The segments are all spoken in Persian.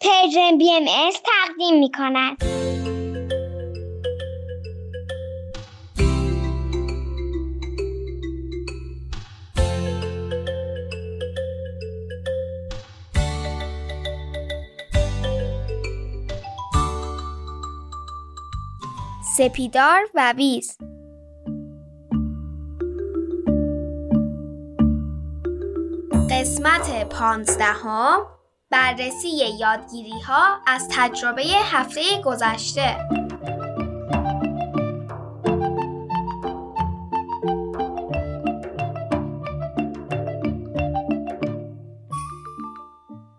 پرژن بی ام تقدیم می کند. سپیدار و ویز قسمت پانزدهم بررسی یادگیری ها از تجربه هفته گذشته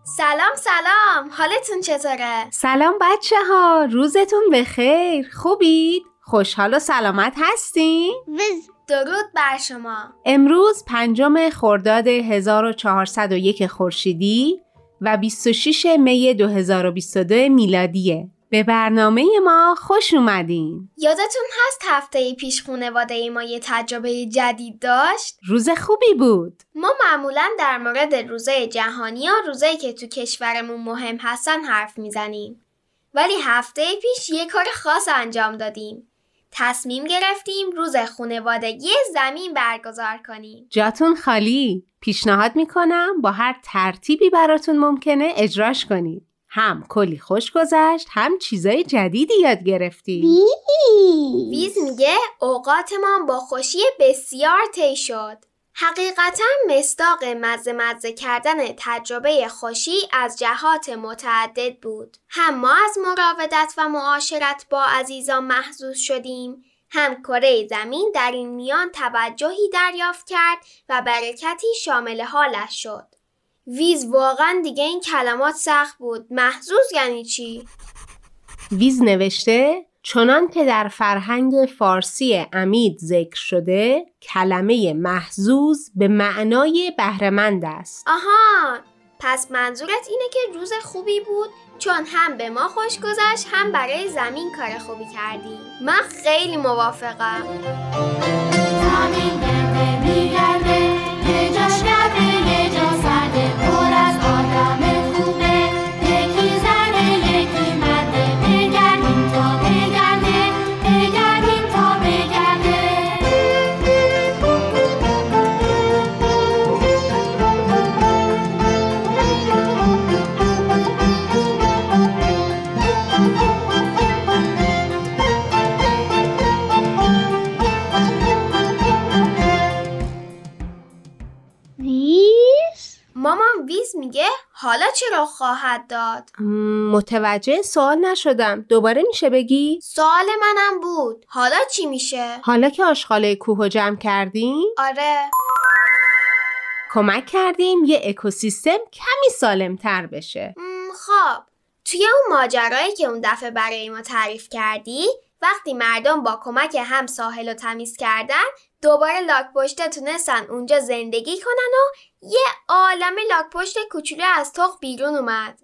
سلام سلام حالتون چطوره؟ سلام بچه ها روزتون بخیر خوبید؟ خوشحال و سلامت هستین؟ درود بر شما امروز پنجم خرداد 1401 خورشیدی و 26 می 2022 میلادیه. به برنامه ما خوش اومدین. یادتون هست هفته پیش خونواده ما یه تجربه جدید داشت؟ روز خوبی بود. ما معمولا در مورد روزه جهانی یا روزایی که تو کشورمون مهم هستن حرف می‌زنیم. ولی هفته پیش یه کار خاص انجام دادیم. تصمیم گرفتیم روز خونوادگی زمین برگزار کنیم. جاتون خالی. پیشنهاد می‌کنم با هر ترتیبی براتون ممکنه اجراش کنید هم کلی خوش گذشت هم چیزای جدیدی یاد گرفتیم ویز میگه اوقاتمان با خوشی بسیار طی شد. حقیقتا مستاق مزه مزه کردن تجربه خوشی از جهات متعدد بود. هم ما از مراودت و معاشرت با عزیزان محضوظ شدیم، هم کره زمین در این میان توجهی دریافت کرد و برکتی شامل حالش شد. ویز واقعا دیگه این کلمات سخت بود. محضوظ یعنی چی؟ ویز نوشته چنان که در فرهنگ فارسی امید ذکر شده کلمه محزوز به معنای بهرهمند است. آها پس منظورت اینه که روز خوبی بود چون هم به ما خوش گذشت هم برای زمین کار خوبی کردیم من خیلی موافقم. میگه حالا چرا خواهد داد؟ متوجه سوال نشدم دوباره میشه بگی؟ سوال منم بود حالا چی میشه؟ حالا که آشغاله کوه جمع کردیم؟ آره کمک کردیم یه اکوسیستم کمی سالم تر بشه خب توی اون ماجرایی که اون دفعه برای ما تعریف کردی وقتی مردم با کمک هم ساحل و تمیز کردن دوباره لاک پشته تونستن اونجا زندگی کنن و یه عالم لاک پشت کوچولو از تخ بیرون اومد.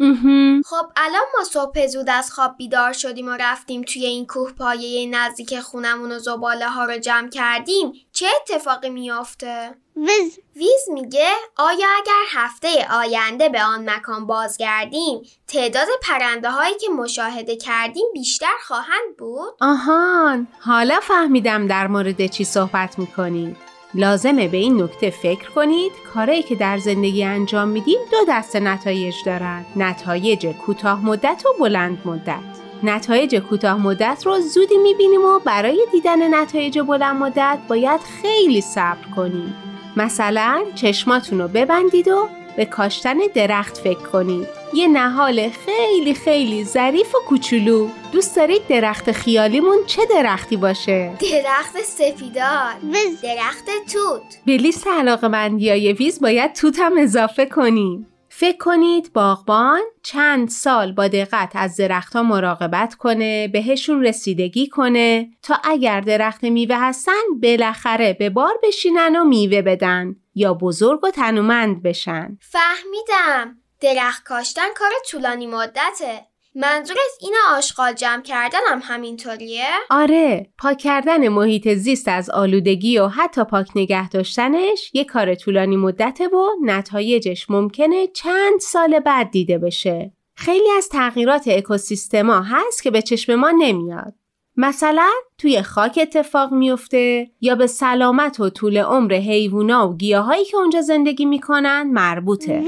خب الان ما صبح زود از خواب بیدار شدیم و رفتیم توی این کوه پایه نزدیک خونمون و زباله ها رو جمع کردیم. چه اتفاقی میافته؟ ویز. ویز میگه آیا اگر هفته آینده به آن مکان بازگردیم تعداد پرنده هایی که مشاهده کردیم بیشتر خواهند بود؟ آهان حالا فهمیدم در مورد چی صحبت می‌کنید لازمه به این نکته فکر کنید. کارایی که در زندگی انجام میدیم دو دسته نتایج دارن. نتایج کوتاه مدت و بلند مدت. نتایج کوتاه مدت رو زودی می‌بینیم و برای دیدن نتایج بلند مدت باید خیلی صبر کنیم. مثلا چشماتون رو ببندید و به کاشتن درخت فکر کنید یه نهال خیلی خیلی ظریف و کوچولو. دوست دارید درخت خیالیمون چه درختی باشه؟ درخت سفیدار درخت توت. به لیست علاقه مندی ویز باید توت هم اضافه کنیم فکر کنید باغبان چند سال با دقت از درختها مراقبت کنه بهشون رسیدگی کنه تا اگر درخت میوه هستن بالاخره به بار بشینن و میوه بدن یا بزرگ و تنومند بشن. فهمیدم. درخت کاشتن کار طولانی مدته. منظورت این آشغال جمع کردن هم همینطوریه؟ آره پاک کردن محیط زیست از آلودگی و حتی پاک نگه داشتنش یه کار طولانی مدته و نتایجش ممکنه چند سال بعد دیده بشه خیلی از تغییرات اکوسیستما هست که به چشم ما نمیاد. مثلا توی خاک اتفاق میفته یا به سلامت و طول عمر حیوونا و گیاهایی که اونجا زندگی می‌کنن مربوطه.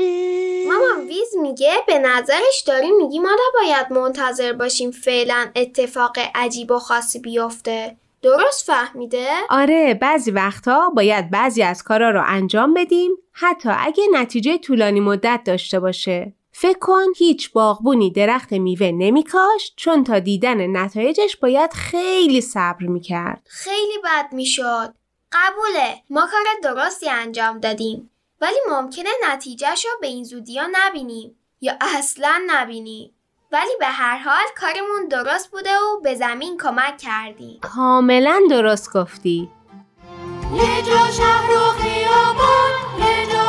مامان ویز میگه به نظرش داری میگی ما نباید منتظر باشیم فعلا اتفاق عجیب و خاصی بیفته. درست فهمیده؟ آره بعضی وقتها باید بعضی از کارا رو انجام بدیم حتی اگه نتیجه طولانی مدت داشته باشه. فکر کن هیچ باغبونی درخت میوه نمیکاشت چون تا دیدن نتایجش باید خیلی صبر می‌کرد. خیلی بد می‌شد. قبوله ما کار درستی انجام دادیم ولی ممکنه نتیجهش رو به این زودی ها نبینیم یا اصلا نبینیم. ولی به هر حال کارمون درست بوده و به زمین کمک کردیم. کاملا درست گفتی. یه جا شهر و خیابان یه جا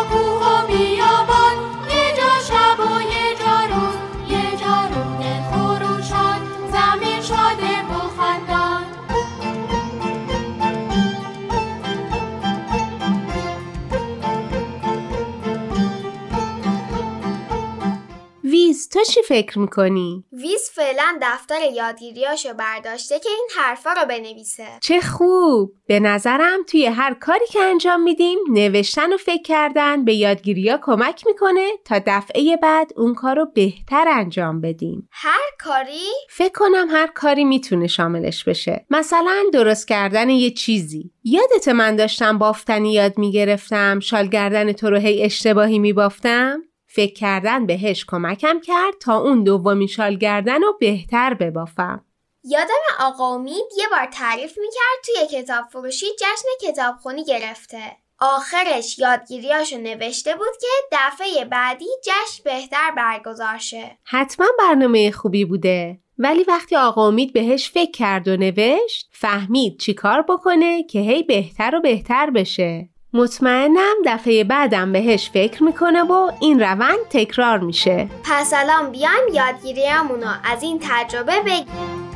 تو چی فکر می‌کنی؟ ویز فعلا دفتر یادگیریاشو برداشته که این حرفا رو بنویسه. چه خوب! به نظرم توی هر کاری که انجام میدیم نوشتن و فکر کردن به یادگیریا کمک می‌کنه تا دفعه بعد اون کار رو بهتر انجام بدیم. هر کاری؟ فکر کنم هر کاری می‌تونه شاملش بشه. مثلا درست کردن یه چیزی. یادت من داشتم بافتنی یاد می‌گرفتم شال گردن تو رو هی اشتباهی میبافتم؟ فکر کردن بهش کمکم کرد تا اون دومین شال گردن رو بهتر ببافم. یادم آقا امید یه بار تعریف می‌کرد توی کتاب فروشی جشن کتابخونی گرفته. آخرش یادگیریاشو نوشته بود که دفعه بعدی جشن بهتر برگزار شه. حتما برنامه خوبی بوده. ولی وقتی آقا امید بهش فکر کرد و نوشت فهمید چی کار بکنه که هی بهتر و بهتر بشه. مطمئنم دفعه بعدم بهش فکر می‌کنه و این روند تکرار میشه. پس الان بیایم یادگیریمونو از این تجربه بگیم.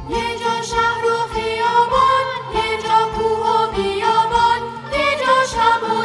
یه جا شهر و خیابان یه جا کوه و بیابان یه جا شب و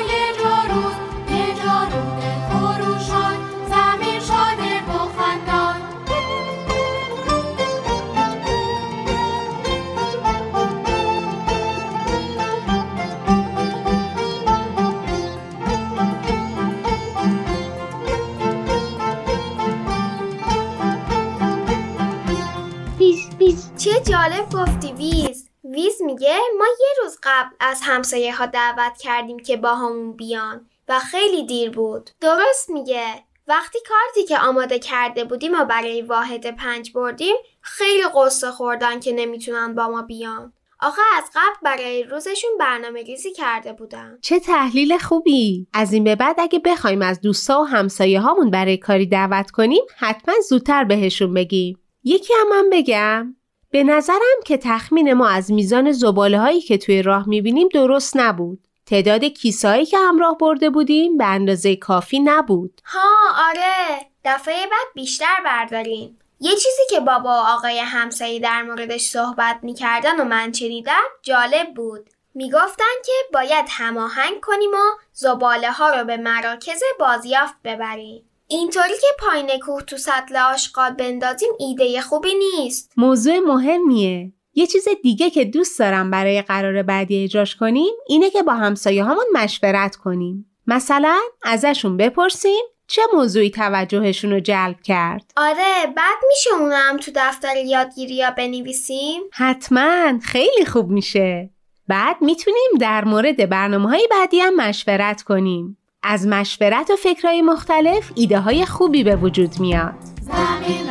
چه جالب گفتی ویز. ویز میگه ما یه روز قبل از همسایه ها دعوت کردیم که با همون بیان و خیلی دیر بود. درست میگه. وقتی کارتی که آماده کرده بودیم و برای واحد پنج بردیم خیلی قصه خوردن که نمی‌تونن با ما بیان. آخه از قبل برای روزشون برنامه ریزی کرده بودن. چه تحلیل خوبی! از این به بعد اگه بخوایم از دوستا و همسایه هامون برای کاری دعوت کنیم حتما زودتر بهشون بگیم. یکی هم من بگم به نظرم که تخمین ما از میزان زباله هایی که توی راه می‌بینیم درست نبود. تعداد کیسهایی که همراه برده بودیم به اندازه کافی نبود. ها آره دفعه بعد بیشتر برداریم. یه چیزی که بابا و آقای همسایه در موردش صحبت می‌کردن و من شنیدم جالب بود. می‌گفتن که باید هماهنگ کنیم و زباله ها رو به مراکز بازیافت ببریم. اینطوری که پایین کوه تو سطل آشغال بندازیم ایده خوبی نیست. موضوع مهمیه. یه چیز دیگه که دوست دارم برای قرار بعدی اجراش کنیم اینه که با همسایه هامون مشورت کنیم. مثلا ازشون بپرسیم چه موضوعی توجهشون رو جلب کرد؟ آره بعد میشه اونم تو دفتر یادگیری یا بنویسیم؟ حتما خیلی خوب میشه. بعد می‌تونیم در مورد برنامه های بعدی هم مشورت کنیم. از مشورت و فکرهای مختلف ایده های خوبی به وجود میاد. زمین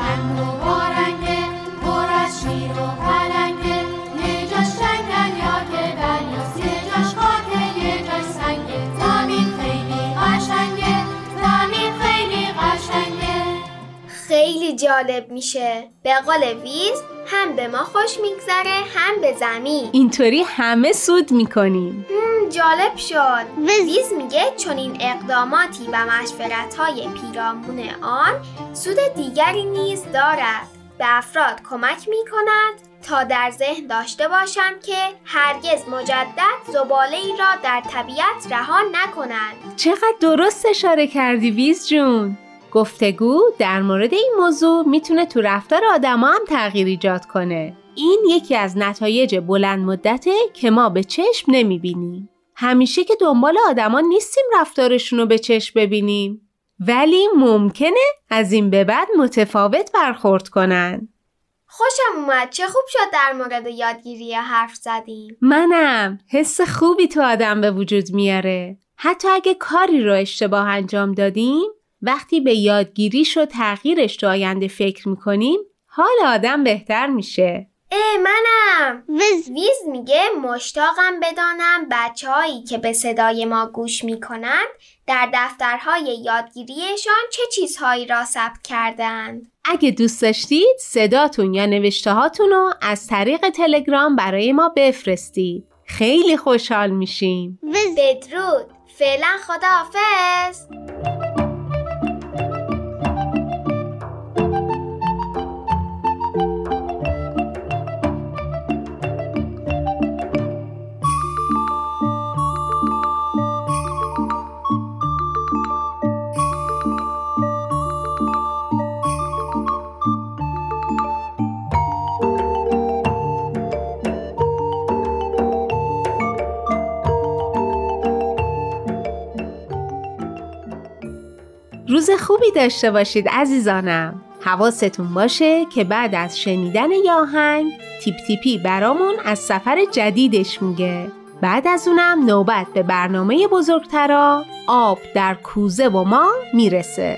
خیلی جالب میشه. به قول ویز هم به ما خوش میگذره هم به زمین. اینطوری همه سود می‌کنیم. جالب شد. ویز میگه چون این اقداماتی و مشورت های پیرامون آن سود دیگری نیز دارد. به افراد کمک می‌کند تا در ذهن داشته باشند که هرگز مجدد زباله ای را در طبیعت رها نکنند. چقدر درست اشاره کردی ویز جون. گفتگو در مورد این موضوع می‌تونه تو رفتار آدما هم تغییر ایجاد کنه. این یکی از نتایج بلند مدته که ما به چشم نمی‌بینیم. همیشه که دنبال آدما نیستیم رفتارشون رو به چشم ببینیم. ولی ممکنه از این به بعد متفاوت برخورد کنن. خوشم اومد چه خوب شد در مورد یادگیری حرف زدیم منم حس خوبی تو آدم به وجود میاره. حتی اگه کاری رو اشتباه انجام دادیم وقتی به یادگیریش و تغییرش تو آینده فکر می‌کنیم حال آدم بهتر میشه. اه منم ویز ویز میگه مشتاقم بدانم بچه هایی که به صدای ما گوش می‌کنند در دفترهای یادگیریشان چه چیزهایی را ثبت کردند. اگه دوست داشتید صداتون یا نوشته هاتون رو از طریق تلگرام برای ما بفرستید. خیلی خوشحال میشیم. بدرود فعلا خداحافظ روز خوبی داشته باشید عزیزانم. حواستون باشه که بعد از شنیدن یه تیپ تیپی برامون از سفر جدیدش میگه. بعد از اونم نوبت به برنامه بزرگترا آب در کوزه و ما می‌رسه.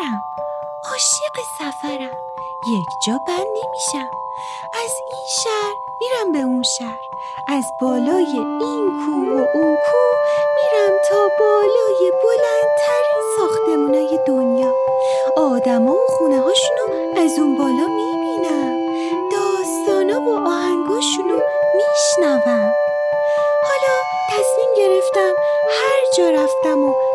کبوترم عاشق سفرم. یک جا بند نمیشم. از این شهر میرم به اون شهر. از بالای این کوه و اون کوه میرم تا بالای بلندترین ساختمونای دنیا. آدما و خونه هاشونو از اون بالا می‌بینم. داستانا و آهنگاشونو میشنوم. حالا تصمیم گرفتم هر جا رفتم و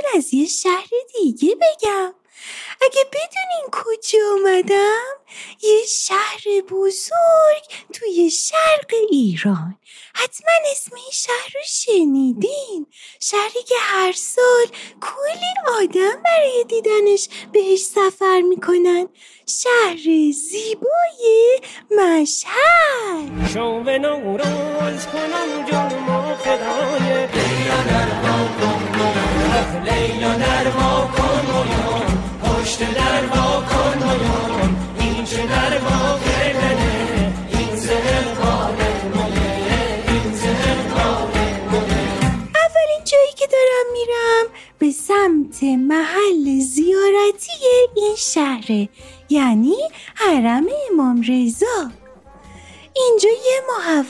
براتون از یه شهر دیگه بگم. اگه بدونین کجا آمدم یه شهر بزرگ توی شرق ایران. حتما اسم این شهر رو شنیدین. شهری که هر سال کلی آدم برای دیدنش بهش سفر می‌کنن. شهر زیبای مشهد. شو به نوروز کنم جون ما خدای. لیلا نرما کن پشت نرما کن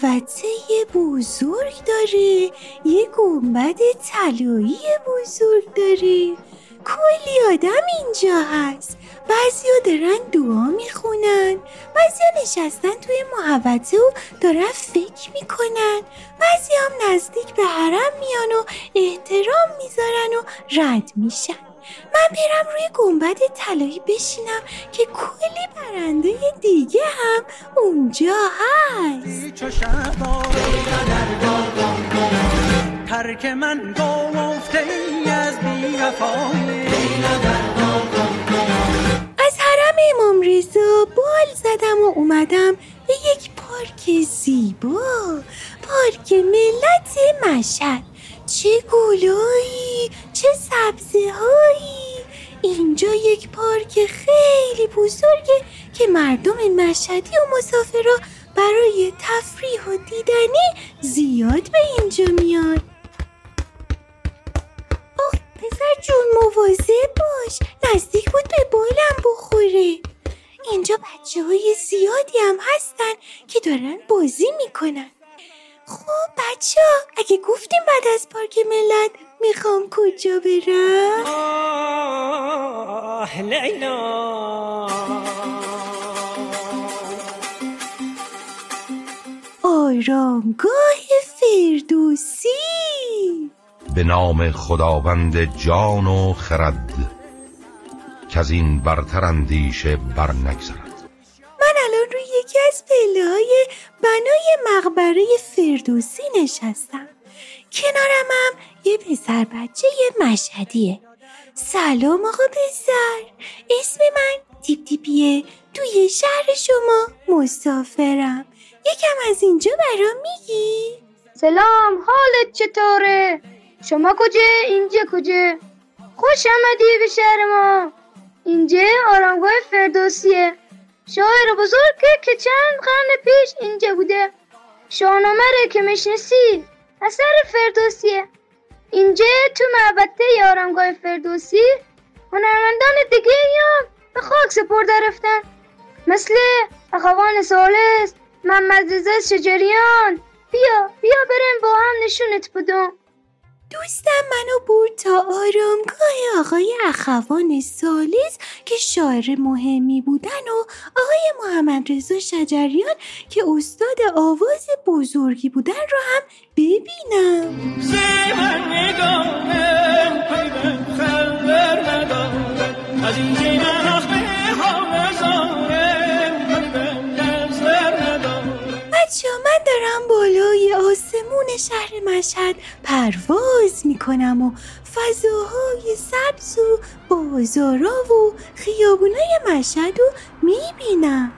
محوطه بزرگ داره یه گنبد طلایی بزرگ داره. کلی آدم اینجا هست. بعضیا دارن دعا می‌خونن بعضیا نشستن توی محوطه و دارن فکر می‌کنن. بعضی هم نزدیک به حرم میان و احترام می‌ذارن و رد میشن. من برم روی گنبد طلایی بشینم که کلی برنده دیگه هم اونجا هست. ترک من گفته از از حرم امام رضا بال زدم و اومدم به یک پارک زیبا پارک ملت مشهد. چه گلایی چه سبزه هایی اینجا یک پارک خیلی بزرگه که مردم مشهدی و مسافرا برای تفریح و دیدنی زیاد به اینجا میان. آخ پسر جون مواظب باش. نزدیک بود به بالم بخوره. اینجا بچه های زیادی هم هستن که دارن بازی می‌کنن. خب بچه ها اگه گفتیم بعد از پارک ملت می‌خوام کجا برم؟ آه لیلا آرامگاه فردوسی. به نام خداوند جان و خرد که از این برتر اندیشه بر نگذرد من الان روی یکی از پله های بنای مقبره فردوسی نشستم کنارم هم یه پسر بچه یه مشهدیه سلام آقا پسر اسم من تیپ تیپیه توی شهر شما مسافرم یکم از اینجا برام میگی؟ سلام حالت چطوره؟ شما کجا؟ اینجا کجا؟ خوش آمدی به شهر ما اینجا آرامگاه فردوسیه شاعر بزرگی که چند قرن پیش اینجا بوده. شاهنامه رو که می‌شناسی اثر فردوسیه اینجا تو معبده آرامگاه فردوسی هنرمندان دیگه هم به خاک سپرده رفتن مثل اخوان سالس محمد رضا شجریان. بیا بیا بریم با هم نشونت بدم. دوستم منو برد تا آرامگاه آقای اخوان سالس که شاعر مهمی بودن و آقای محمد رضا شجریان که استاد آواز بزرگی بودن رو هم ببینم. از این دارم بالای آسمون شهر مشهد پرواز می‌کنم و فضاهای سبز و بازارا و خیابونای مشهد رو می‌بینم.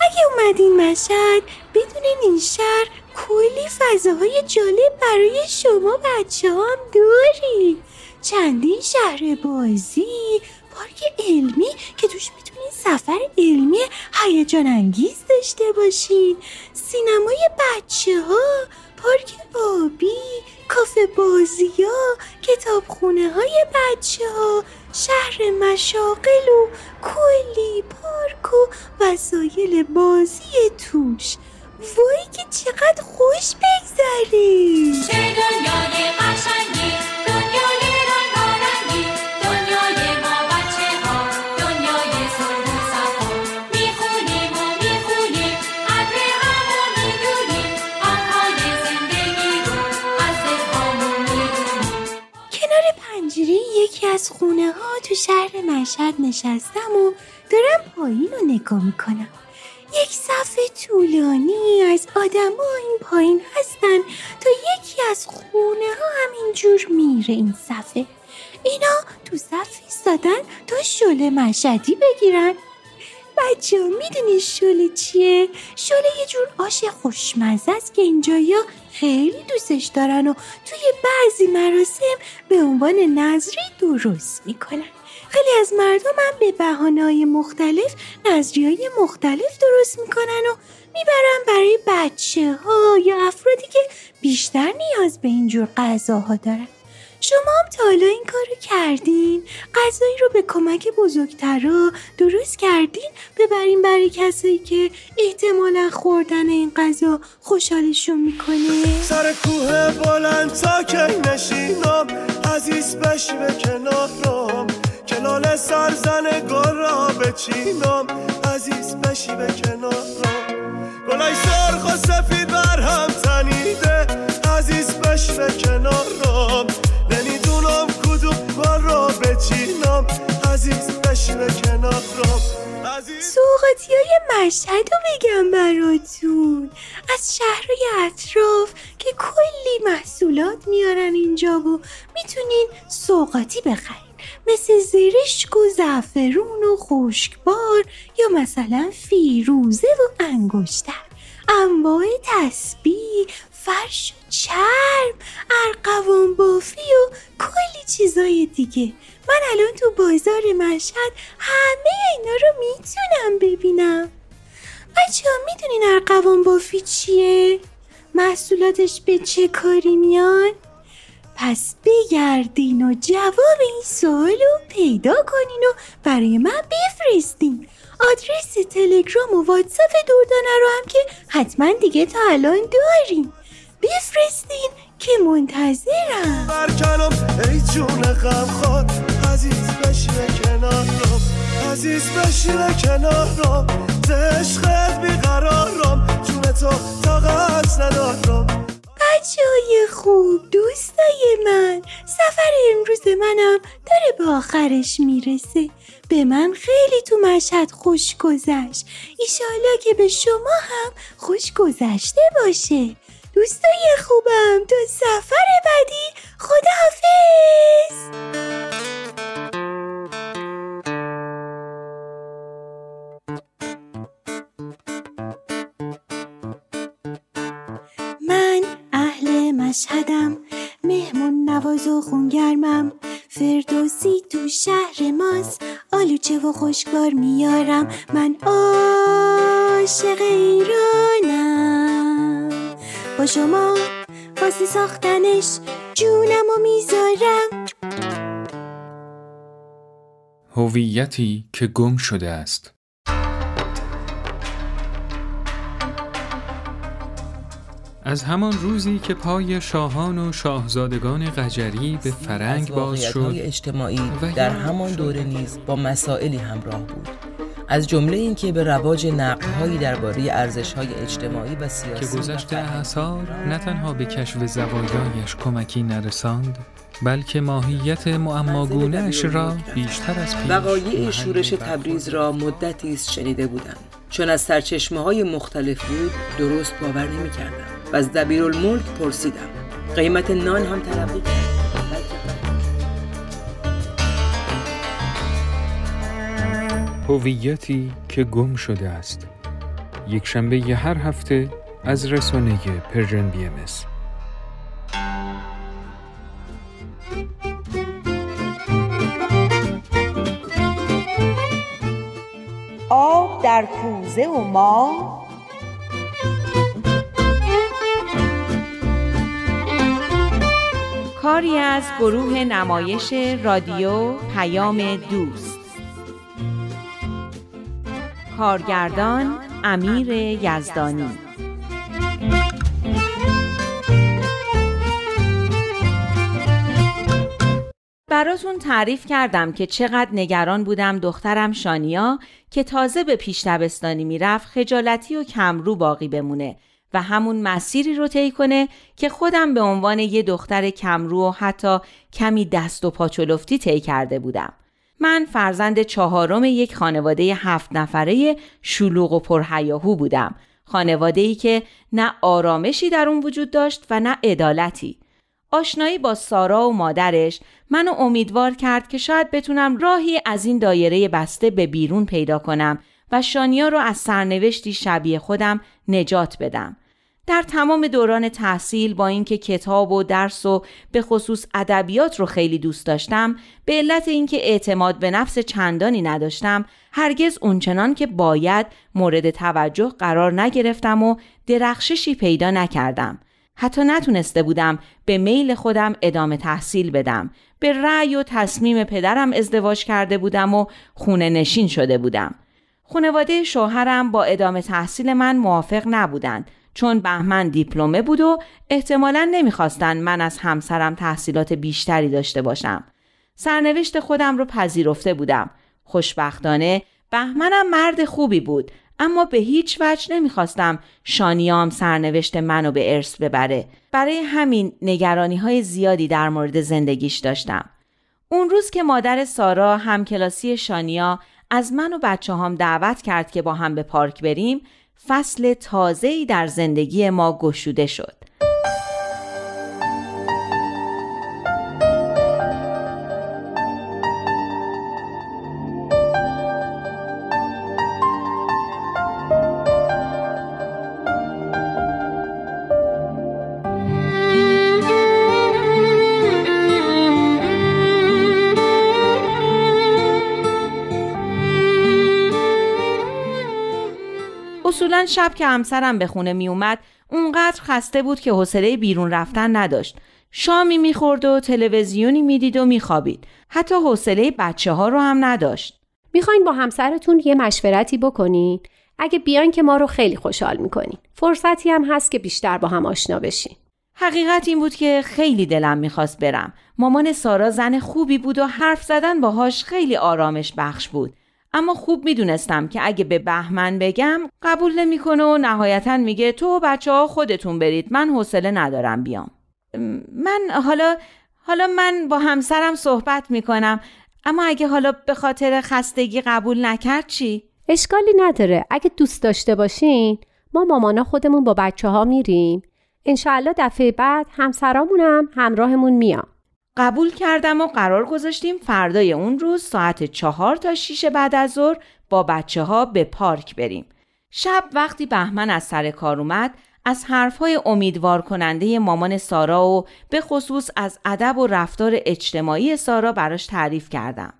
اگه اومدین مشهد بدونین این شهر کلی فضاهای جالب برای شما بچه هم داری. چندین شهر بازی پارک علمی که توش می‌تونین سفر علمی هیجان انگیز داشته باشین سینمای بچه ها پارک آبی کافه بازی ها کتابخونه های بچه ها شهر مشاقل و کلی پارک و وسایل بازی توش. وای که چقدر خوش بگذره! چه دنیای قشنگی دنیای خونه ها تو شهر مشهد نشستم و دارم پایین رو نگاه می‌کنم. یک صفحه طولانی از آدما این پایین هستن تا یکی از خونه ها همینجور میره این صفحه. اینا تو صف ایستادن تا شله مشهدی بگیرن. بچه ها می‌دونی شله چیه؟ شله یه جور آش خوشمزه است که اینجایا خیلی دوستش دارن و توی بعضی مراسم به عنوان نظری درست می‌کنن خیلی از مردم هم به بهانه‌های مختلف نظری های مختلف درست می‌کنن و می‌برن برای بچه ها یا افرادی که بیشتر نیاز به اینجور غذاها دارن شما هم تا حالا این کارو کردین؟ غذایی رو به کمک بزرگترا درست کردین. ببرین برای کسایی که احتمالا خوردن این غذا خوشحالشون می‌کنه؟ سر کوه بلند تا کی نشینم. عزیز بشی به کنارم. کلال سرزن گل را بچینم. عزیز بشی به کنارم. گلای سرخ و سفید بر هم تنیده. عزیز بشی به کنارم. های مشهد رو بگم براتون. از شهرهای اطراف که کلی محصولات میارن اینجا و می‌تونین سوغاتی بخرین. مثل زرشک و زعفرون و خشکبار یا مثلا فیروزه و انگشتر. انواع تسبیح فرش و چرم ارقوان بافی و کلی چیزای دیگه من الان تو بازار مشهد همه اینا رو می‌تونم ببینم بچه ها می‌دونین ارقوان بافی چیه؟ محصولاتش به چه کاری میان؟ پس بگردین و جواب این سوال رو پیدا کنین و برای من بفرستین آدرس تلگرام و واتساپ دوردانه رو هم که حتما دیگه تا الان دارین بفرستین که منتظرم. برکنم ای جون غم خور عزیز بشینه کنارم عزیز بشینه کنارم ز عشقت بیقرارم. جون تو طاقت ندارم. بچه های خوب دوستای من. سفر امروز منم داره به آخرش می‌رسه. به من خیلی تو مشهد خوش گذشت. ایشالا که به شما هم خوش گذشته باشه. دوستای خوبم تا سفر بعدی خداحافظ! من اهل مشهدم مهمون نواز و خونگرمم. فردوسی تو شهر ماست آلوچه و خوشگار میارم. من عاشق ایرانم. با شما واسه ساختنش جونم و می‌ذارم. هویتی که گم شده است. از همان روزی که پای شاهان و شاهزادگان قجری به فرنگ باز از شد اجتماعی و در همان دوره نیز با مسائلی همراه بود. از جمله اینکه به رواج نقدهایی درباره ارزش‌های اجتماعی و که سیاسی و گذشت اثار نه تنها به کشف زوایایش کمکی نرساند بلکه ماهیت معماگونهاش را بیشتر از پیش وقایع شورش تبریز را مدتی است شنیده بودم. چون از سرچشمه های مختلف بود درست باور نمی کردم و از دبیرالملک پرسیدم. قیمت نان هم تلقی کردم هویتی که گم شده است. یک شنبه ی هر هفته از رسانه Persian BMS. آب در کوزه و ما کاری از گروه نمایش رادیو پیام دوست. کارگردان امیر یزدانی براتون تعریف کردم که چقدر نگران بودم دخترم شانیا که تازه به پیش دبستانی می‌رفت خجالتی و کمرو باقی بمونه و همون مسیری رو طی کنه که خودم به عنوان یه دختر کمرو و حتی کمی دست و پاچلفتی طی کرده بودم. من فرزند چهارم یک خانواده هفت نفره شلوغ و پرهیاهو بودم. خانواده ای که نه آرامشی در اون وجود داشت و نه عدالتی. آشنایی با سارا و مادرش منو امیدوار کرد که شاید بتونم راهی از این دایره بسته به بیرون پیدا کنم و شانیا رو از سرنوشتی شبیه خودم نجات بدم. در تمام دوران تحصیل با اینکه کتاب و درس و به خصوص ادبیات رو خیلی دوست داشتم به علت اینکه اعتماد به نفس چندانی نداشتم هرگز اونچنان که باید مورد توجه قرار نگرفتم و درخششی پیدا نکردم. حتی نتونسته بودم به میل خودم ادامه تحصیل بدم. به رأی و تصمیم پدرم ازدواج کرده بودم و خونه نشین شده بودم. خانواده شوهرم با ادامه تحصیل من موافق نبودند. چون بهمن دیپلمه بود و احتمالا نمی‌خواستند من از همسرم تحصیلات بیشتری داشته باشم. سرنوشت خودم رو پذیرفته بودم. خوشبختانه بهمنم مرد خوبی بود اما به هیچ وجه نمی‌خواستم شانیام سرنوشت منو به ارث ببره. برای همین نگرانی های زیادی در مورد زندگیش داشتم. اون روز که مادر سارا همکلاسی شانیا از من و بچه هم دعوت کرد که با هم به پارک بریم فصل تازه‌ای در زندگی ما گشوده شد. اصولا شب که همسرم به خونه می اومد اونقدر خسته بود که حوصله بیرون رفتن نداشت. شامی می‌خورد و تلویزیونی می‌دید و میخوابید. حتی حوصله بچه ها رو هم نداشت. می‌خواین با همسرتون یه مشورتی بکنین اگه بیان که ما رو خیلی خوشحال می‌کنین فرصتی هم هست که بیشتر با هم آشنا بشین حقیقت این بود که خیلی دلم می‌خواست برم. مامان سارا زن خوبی بود و حرف زدن باهاش خیلی آرامش بخش بود. اما خوب می‌دونستم که اگه به بهمن بگم قبول نمی‌کنه و نهایتا میگه تو بچه ها خودتون برید من حوصله ندارم بیام. من حالا حالا من با همسرم صحبت می‌کنم اما اگه حالا به خاطر خستگی قبول نکرد چی؟ اشکالی نداره اگه دوست داشته باشین ما مامانا خودمون با بچه ها میریم انشاءالله دفعه بعد همسرامونم همراهمون میام قبول کردم و قرار گذاشتیم فردای اون روز ساعت چهار تا شیش بعد از ظهر با بچه ها به پارک بریم. شب وقتی بهمن از سر کار اومد از حرفهای امیدوار کننده مامان سارا و به خصوص از ادب و رفتار اجتماعی سارا براش تعریف کردم.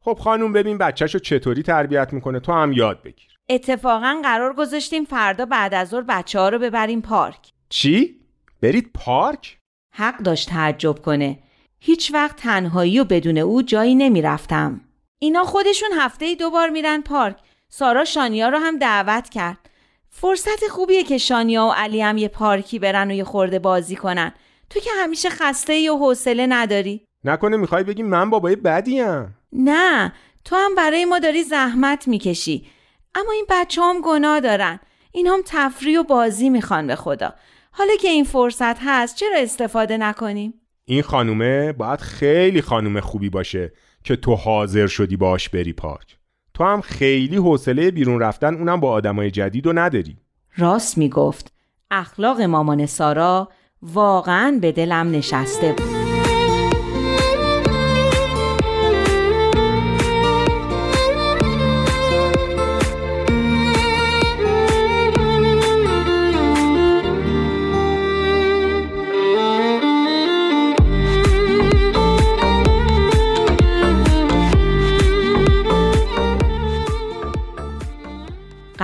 خب خانوم ببین بچهشو چطوری تربیت می‌کنه تو هم یاد بگیر اتفاقا قرار گذاشتیم فردا بعد از ظهر بچه ها رو ببریم پارک چی؟ برید پارک؟ حق داشت تعجب کنه هیچ وقت تنهایی و بدون او جایی نمی‌رفتم. اینا خودشون هفته ای دوبار میرن پارک. سارا شانیا رو هم دعوت کرد. فرصت خوبیه که شانیا و علی هم یه پارکی برن و یه خورده بازی کنن. تو که همیشه خسته ای و حوصله نداری. نکنه می‌خوای بگی من بابای بدیم نه تو هم برای ما داری زحمت می‌کشی. اما این بچه هم گناه دارن. این هم تفریح و بازی می‌خوان به خدا. حالا که این فرصت هست چرا استفاده نکنیم؟ این خانومه باید خیلی خانوم خوبی باشه که تو حاضر شدی باش بری پارک. تو هم خیلی حوصله بیرون رفتن اونم با آدمای جدید و نداری. راست می‌گفت. اخلاق مامان سارا واقعا به دلم نشسته بود.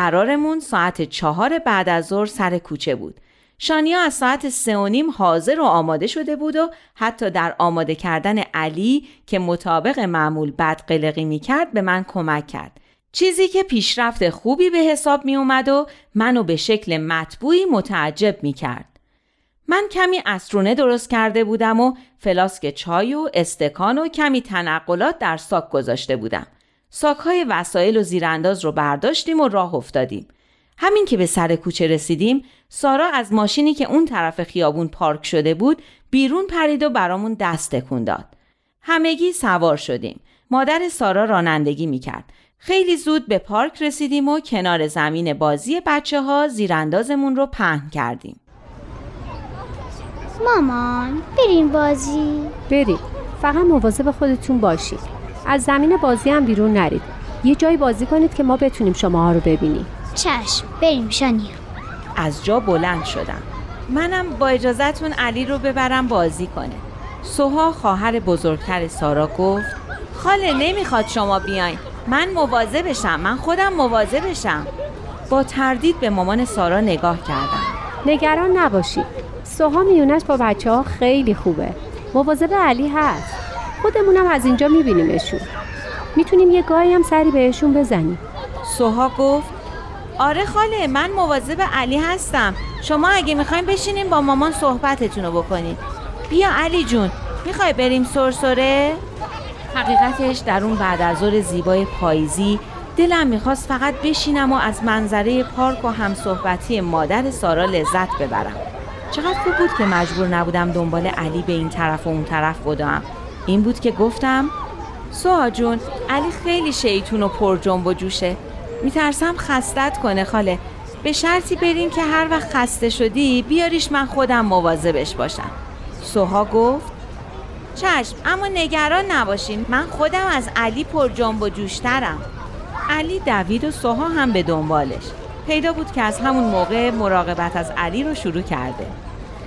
قرارمون ساعت چهار بعد از ظهر سر کوچه بود. شانیا از ساعت سه و نیم حاضر و آماده شده بود و حتی در آماده کردن علی که مطابق معمول بد قلقی می کرد به من کمک کرد. چیزی که پیشرفت خوبی به حساب می اومد و منو به شکل مطبوعی متعجب می کرد. من کمی اسرونه درست کرده بودم و فلاسک چای و استکان و کمی تنقلات در ساک گذاشته بودم. ساکهای وسایل و زیرانداز رو برداشتیم و راه افتادیم. همین که به سر کوچه رسیدیم سارا از ماشینی که اون طرف خیابون پارک شده بود بیرون پرید و برامون دست تکون داد. همگی سوار شدیم. مادر سارا رانندگی می‌کرد. خیلی زود به پارک رسیدیم و کنار زمین بازی بچه ها زیراندازمون رو پهن کردیم. مامان بریم بازی برید فقط مواظب خودتون باشید از زمین بازی هم بیرون نرید. یه جایی بازی کنید که ما بتونیم شماها رو ببینیم. چشم بریم شانیا از جا بلند شدم. منم با اجازهتون علی رو ببرم بازی کنه. سوها خواهر بزرگتر سارا گفت خاله نمی‌خواد شما بیاین. من موازه بشم. من خودم موازه بشم. با تردید به مامان سارا نگاه کردم. نگران نباشید. سوها میونش با بچه ها خیلی خوبه. مواظب علی هست. خودمونم از اینجا میبینیمشون می‌تونیم یه گاهی هم سری بهشون بزنیم. سوها گفت آره خاله من مواظب علی هستم. شما اگه می‌خوایم بشینیم با مامان صحبتتون رو بکنید بیا علی جون می‌خوای بریم سرسره؟ حقیقتش در اون بعد از ظهر زیبای پاییزی دلم می‌خواست فقط بشینم و از منظره پارک و همصحبتی مادر سارا لذت ببرم. چقدر خوب بود که مجبور نبودم دنبال علی به این طرف و اون طرف بدم. این بود که گفتم سوها جون علی خیلی شیطون و پر جنب و جوشه. میترسم خستت کنه خاله. به شرطی بریم که هر وقت خسته شدی بیاریش من خودم مواظبش باشم. سوها گفت چشم اما نگران نباشین. من خودم از علی پر جنب و جوشترم. علی دوید و سوها هم به دنبالش. پیدا بود که از همون موقع مراقبت از علی رو شروع کرده.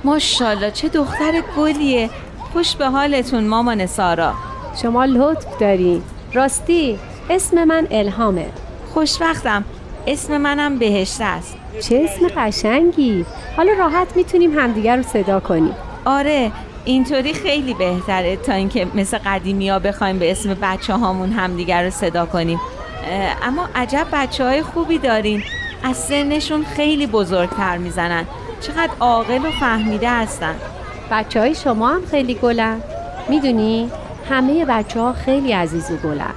ماشاءالله چه دختر گلیه. خوش به حالتون مامان سارا. شما لطف دارین راستی اسم من الهامه. خوشوقتم اسم منم بهشت است. چه اسم قشنگی. حالا راحت می‌تونیم همدیگر رو صدا کنیم. آره اینطوری خیلی بهتره تا اینکه مثل قدیمی ها بخوایم به اسم بچه هامون همدیگر رو صدا کنیم. اما عجب بچه های خوبی دارین. از سنشون خیلی بزرگتر می‌زنن. چقدر عاقل و فهمیده هستن. بچه های شما هم خیلی گلن. می‌دونی همه بچه ها خیلی عزیز و گلن.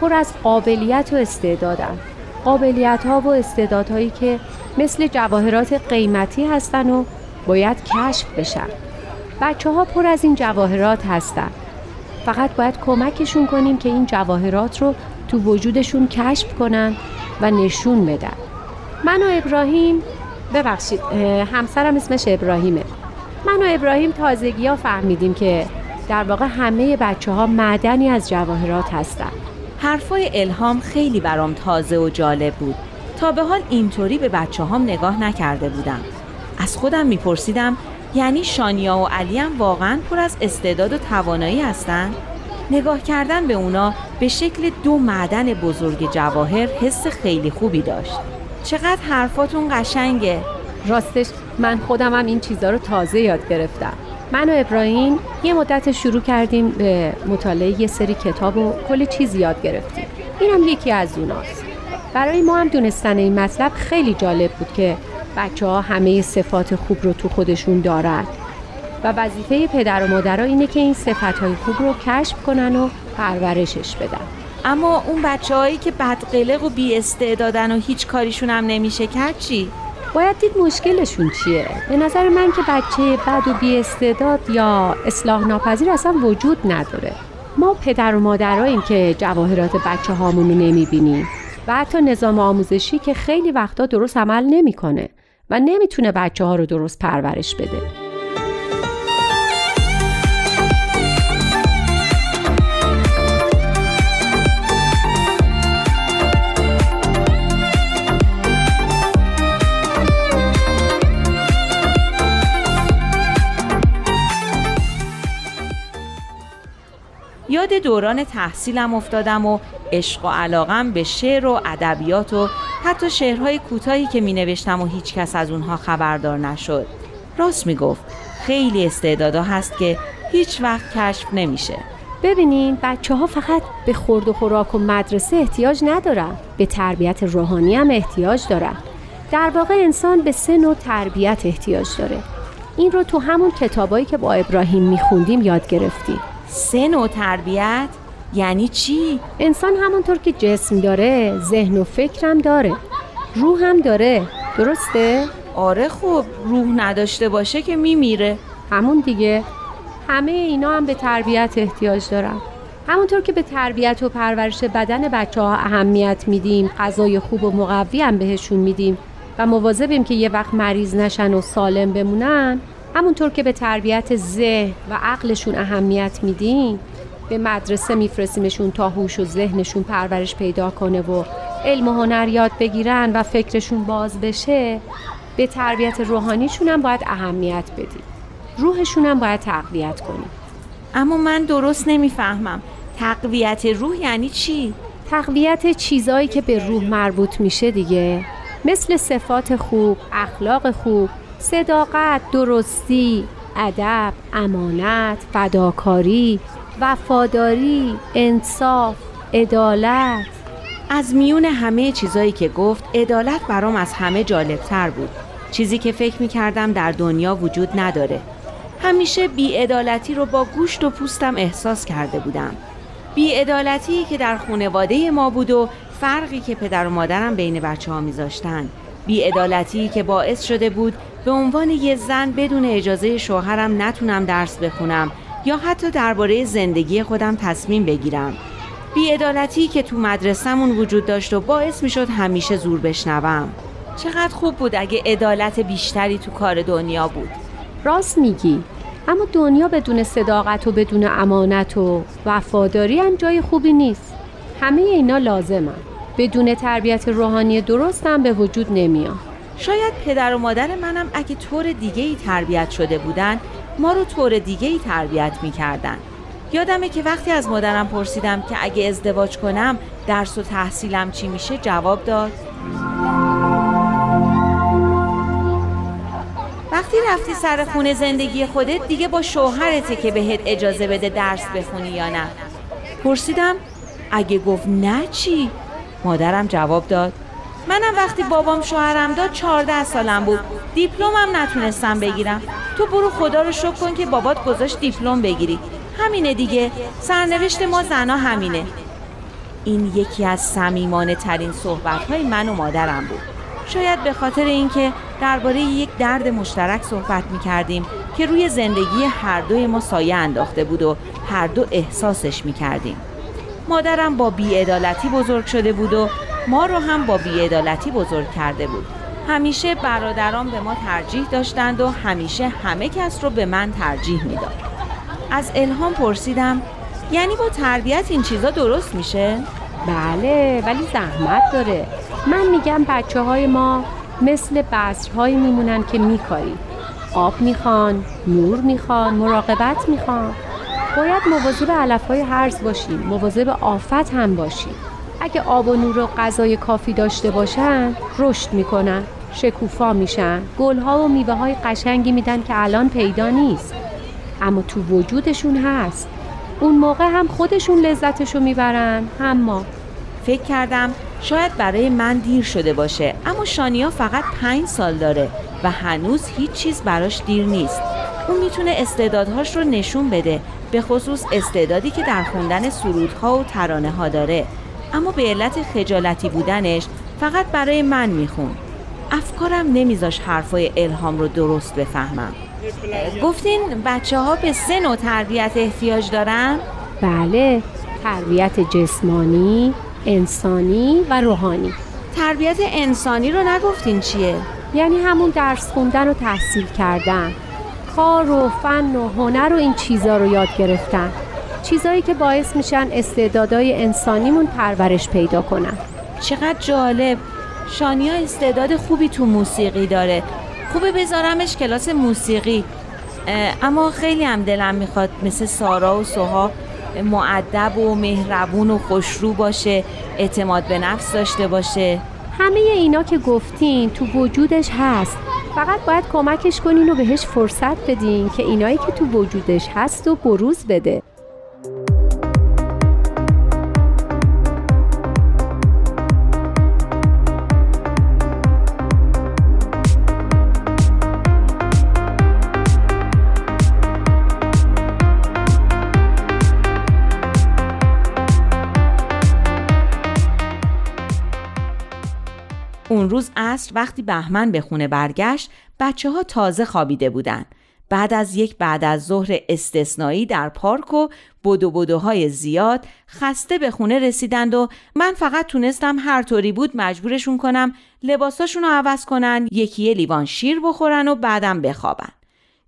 پر از قابلیت و استعدادن. قابلیت ها و استعدادهایی که مثل جواهرات قیمتی هستن و باید کشف بشن. بچه ها پر از این جواهرات هستن. فقط باید کمکشون کنیم که این جواهرات رو تو وجودشون کشف کنن و نشون بدن. من و ابراهیم ببخشید همسرم اسمش ابراهیمه. من و ابراهیم تازگی ها فهمیدیم که در واقع همه بچه ها معدنی از جواهرات هستن. حرفای الهام خیلی برام تازه و جالب بود. تا به حال اینطوری به بچه هام نگاه نکرده بودم. از خودم میپرسیدم یعنی شانیا و علی هم واقعا پر از استعداد و توانایی هستن؟ نگاه کردن به اونا به شکل دو معدن بزرگ جواهر حس خیلی خوبی داشت. چقدر حرفاتون قشنگه. راستش من خودم هم این چیزها رو تازه یاد گرفتم. من و ابراهیم یه مدت شروع کردیم به مطالعه یه سری کتاب و کلی چیز یاد گرفتیم. اینم یکی از اوناست. برای ما هم دونستن این مطلب خیلی جالب بود که بچه ها همه صفات خوب رو تو خودشون دارن. و وظیفه پدر و مادرها اینه که این صفت های خوب رو کشف کنن و پرورشش بدن. اما اون بچه هایی که بدقلق و بی استعدادن و هیچ کاریشون هم نمیشه کرد چی؟ باید دید مشکلشون چیه؟ به نظر من که بچه بد و بی استعداد یا اصلاح ناپذیر اصلا وجود نداره. ما پدر و مادراییم که جواهرات بچه هامون رو نمی‌بینیم و حتی نظام آموزشی که خیلی وقتا درست عمل نمی‌کنه و نمی‌تونه بچه ها رو درست پرورش بده. یاد دوران تحصیلم افتادم و عشق و علاقم به شعر و ادبیات و حتی شعرهای کوتاهی که می نوشتم و هیچ کس از اونها خبردار نشد. راست می گفت خیلی استعدادا هست که هیچ وقت کشف نمیشه. ببینین بچه ها فقط به خورد و خوراک و مدرسه احتیاج ندارن. به تربیت روحانی هم احتیاج دارن. در واقع انسان به سه نوع تربیت احتیاج داره. این رو تو همون کتابایی که با ابراهیم میخوندیم یاد گرفتیم. سه نوع تربیت؟ یعنی چی؟ انسان همونطور که جسم داره ذهن و فکرم داره. روح هم داره. درسته؟ آره خب روح نداشته باشه که میمیره. همون دیگه. همه اینا هم به تربیت احتیاج دارن. همونطور که به تربیت و پرورش بدن بچه ها اهمیت میدیم غذای خوب و مقوی هم بهشون میدیم و مواظبیم که یه وقت مریض نشن و سالم بمونن همونطور که به تربیت ذهن و عقلشون اهمیت میدیم به مدرسه میفرستیمشون تا هوش و ذهنشون پرورش پیدا کنه و علم و هنر یاد بگیرن و فکرشون باز بشه به تربیت روحانیشون هم باید اهمیت بدیم روحشون هم باید تقویت کنیم اما من درست نمی‌فهمم. تقویت روح یعنی چی؟ تقویت چیزایی که به روح مربوط میشه دیگه مثل صفات خوب، اخلاق خوب، صداقت، درستی، ادب، امانت، فداکاری، وفاداری، انصاف، عدالت. از میون همه چیزایی که گفت عدالت برام از همه جالبتر بود. چیزی که فکر می کردم در دنیا وجود نداره. همیشه بیعدالتی رو با گوشت و پوستم احساس کرده بودم. بیعدالتی که در خانواده ما بود و فرقی که پدر و مادرم بین بچه ها بیعدالتی که باعث شده بود به عنوان یه زن بدون اجازه شوهرم نتونم درس بخونم یا حتی درباره زندگی خودم تصمیم بگیرم. بیعدالتی که تو مدرسهمون وجود داشت و باعث می‌شد همیشه زور بشنوم. چقدر خوب بود اگه عدالت بیشتری تو کار دنیا بود. راست میگی اما دنیا بدون صداقت و بدون امانت و وفاداری هم جای خوبی نیست. همه اینا لازمن. بدون تربیت روحانی درست هم به وجود نمیاد. شاید پدر و مادر منم اگه طور دیگه ای تربیت شده بودن ما رو طور دیگه ای تربیت می‌کردن. یادمه که وقتی از مادرم پرسیدم که اگه ازدواج کنم درس و تحصیلم چی میشه جواب داد. وقتی رفتی سر خونه زندگی خودت دیگه با شوهرته که بهت اجازه بده درس بخونی یا نه. پرسیدم اگه گفت نه چی؟ مادرم جواب داد. منم وقتی بابام شوهرم داد چهارده سالم بود. دیپلمم نتونستم بگیرم. تو برو خدا رو شکر کن که بابات گذاشت دیپلم بگیری. همینه دیگه. سرنوشت ما زنا همینه. این یکی از صمیمانه ترین صحبت های من و مادرم بود. شاید به خاطر اینکه درباره یک درد مشترک صحبت می کردیم که روی زندگی هر دوی ما سایه انداخته بود و هر دو احساسش می کردیم. مادرم با بیعدالتی بزرگ شده بود و ما رو هم با بیعدالتی بزرگ کرده بود. همیشه برادران به ما ترجیح داشتند و همیشه همه کس رو به من ترجیح می‌داد. از الهام پرسیدم یعنی با تربیت این چیزا درست میشه؟ بله ولی زحمت داره من میگم بچه های ما مثل بذرهایی میمونن که میکاری آب می‌خوان، نور می‌خوان، مراقبت می‌خوان باید مواظب علفهای هرز باشیم مواظب آفت هم باشیم. اگه آب و نور و غذای کافی داشته باشن رشد می‌کنن شکوفا میشن. گلها و میوه های قشنگی میدن که الان پیدا نیست. اما تو وجودشون هست. اون موقع هم خودشون لذتشو می‌برن هم ما فکر کردم شاید برای من دیر شده باشه اما شانیا فقط پنج سال داره و هنوز هیچ چیز براش دیر نیست. اون می‌تونه استعدادهاش رو نشون بده به خصوص استعدادی که در خوندن سرودها و ترانه ها داره. اما به علت خجالتی بودنش فقط برای من میخون افکارم نمیذاش حرفای الهام رو درست بفهمم. گفتین بچه ها به سه نوع تربیت احتیاج دارن؟ بله تربیت جسمانی، انسانی و روحانی. تربیت انسانی رو نگفتین چیه؟ یعنی همون درس خوندن و تحصیل کردن. کار و فن و هنر و این چیزا رو یاد گرفتن. چیزایی که باعث میشن استعدادهای انسانیمون پرورش پیدا کنن. چقدر جالب. شانیا استعداد خوبی تو موسیقی داره. خوبه بذارمش کلاس موسیقی. اما خیلی هم دلم می‌خواد مثل سارا و سوها معدب و مهربون و خوشرو باشه اعتماد به نفس داشته باشه. همه اینا که گفتین تو وجودش هست. فقط باید کمکش کنین و بهش فرصت بدین که اینایی که تو وجودش هست و بروز بده. اون روز عصر وقتی بهمن به خونه برگشت بچه ها تازه خوابیده بودن. بعد از یک بعد از ظهر استثنایی در پارک و بدو بدوهای زیاد خسته به خونه رسیدند و من فقط تونستم هر طوری بود مجبورشون کنم لباساشون رو عوض کنن یکی یه لیوان شیر بخورن و بعدم بخوابن.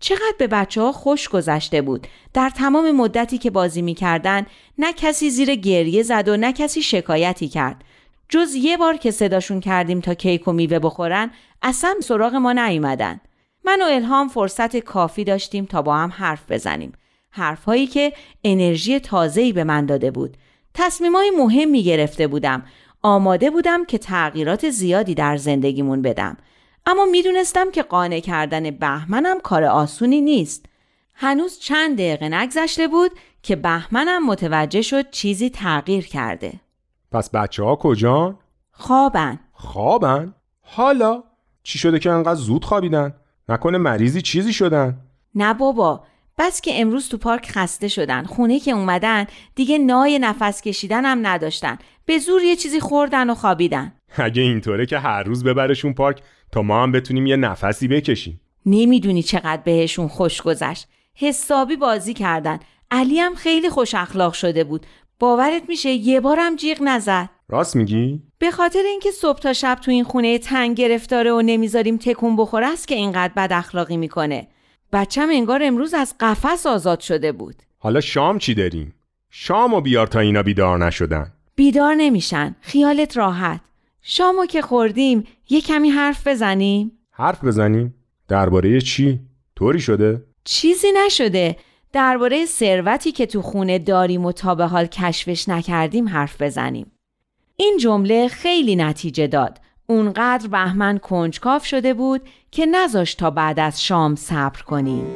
چقدر به بچه ها خوش گذشته بود. در تمام مدتی که بازی می‌کردن نه کسی زیر گریه زد و نه کسی شکایتی کرد. جز یه بار که صداشون کردیم تا کیک و میوه بخورن اصلا سراغ ما نیومدن. من و الهام فرصت کافی داشتیم تا با هم حرف بزنیم. حرفهایی که انرژی تازه‌ای به من داده بود. تصمیمای مهمی گرفته بودم. آماده بودم که تغییرات زیادی در زندگیمون بدم. اما می‌دونستم که قانع کردن بهمنم کار آسونی نیست. هنوز چند دقیقه نگذشته بود که بهمنم متوجه شد چیزی تغییر کرده. پس بچه ها کجان؟ خوابن خوابن؟ حالا؟ چی شده که انقدر زود خوابیدن؟ نکنه مریضی چیزی شدن؟ نه بابا بس که امروز تو پارک خسته شدن خونه که اومدن دیگه نای نفس کشیدن هم نداشتن به زور یه چیزی خوردن و خوابیدن اگه اینطوره که هر روز ببرشون پارک تا ما هم بتونیم یه نفسی بکشیم نمی‌دونی چقدر بهشون خوش گذشت حسابی بازی کردن علی هم خیلی خوش اخلاق شده بود باورت میشه یه بارم جیغ نزد راست میگی؟ به خاطر اینکه صبح تا شب تو این خونه تنگ گرفتاره و نمی‌ذاریم تکون بخوره است که اینقدر بد اخلاقی می‌کنه بچم انگار امروز از قفس آزاد شده بود حالا شام چی داریم؟ شامو بیار تا اینا بیدار نشدن بیدار نمیشن خیالت راحت شامو که خوردیم یه کمی حرف بزنیم حرف بزنیم؟ درباره چی؟ طوری شده؟ چیزی نشده درباره ثروتی که تو خونه داریم و تا به حال کشفش نکردیم حرف بزنیم. این جمله خیلی نتیجه داد. اونقدر بهمن کنجکاف شده بود که نذاشت تا بعد از شام صبر کنیم.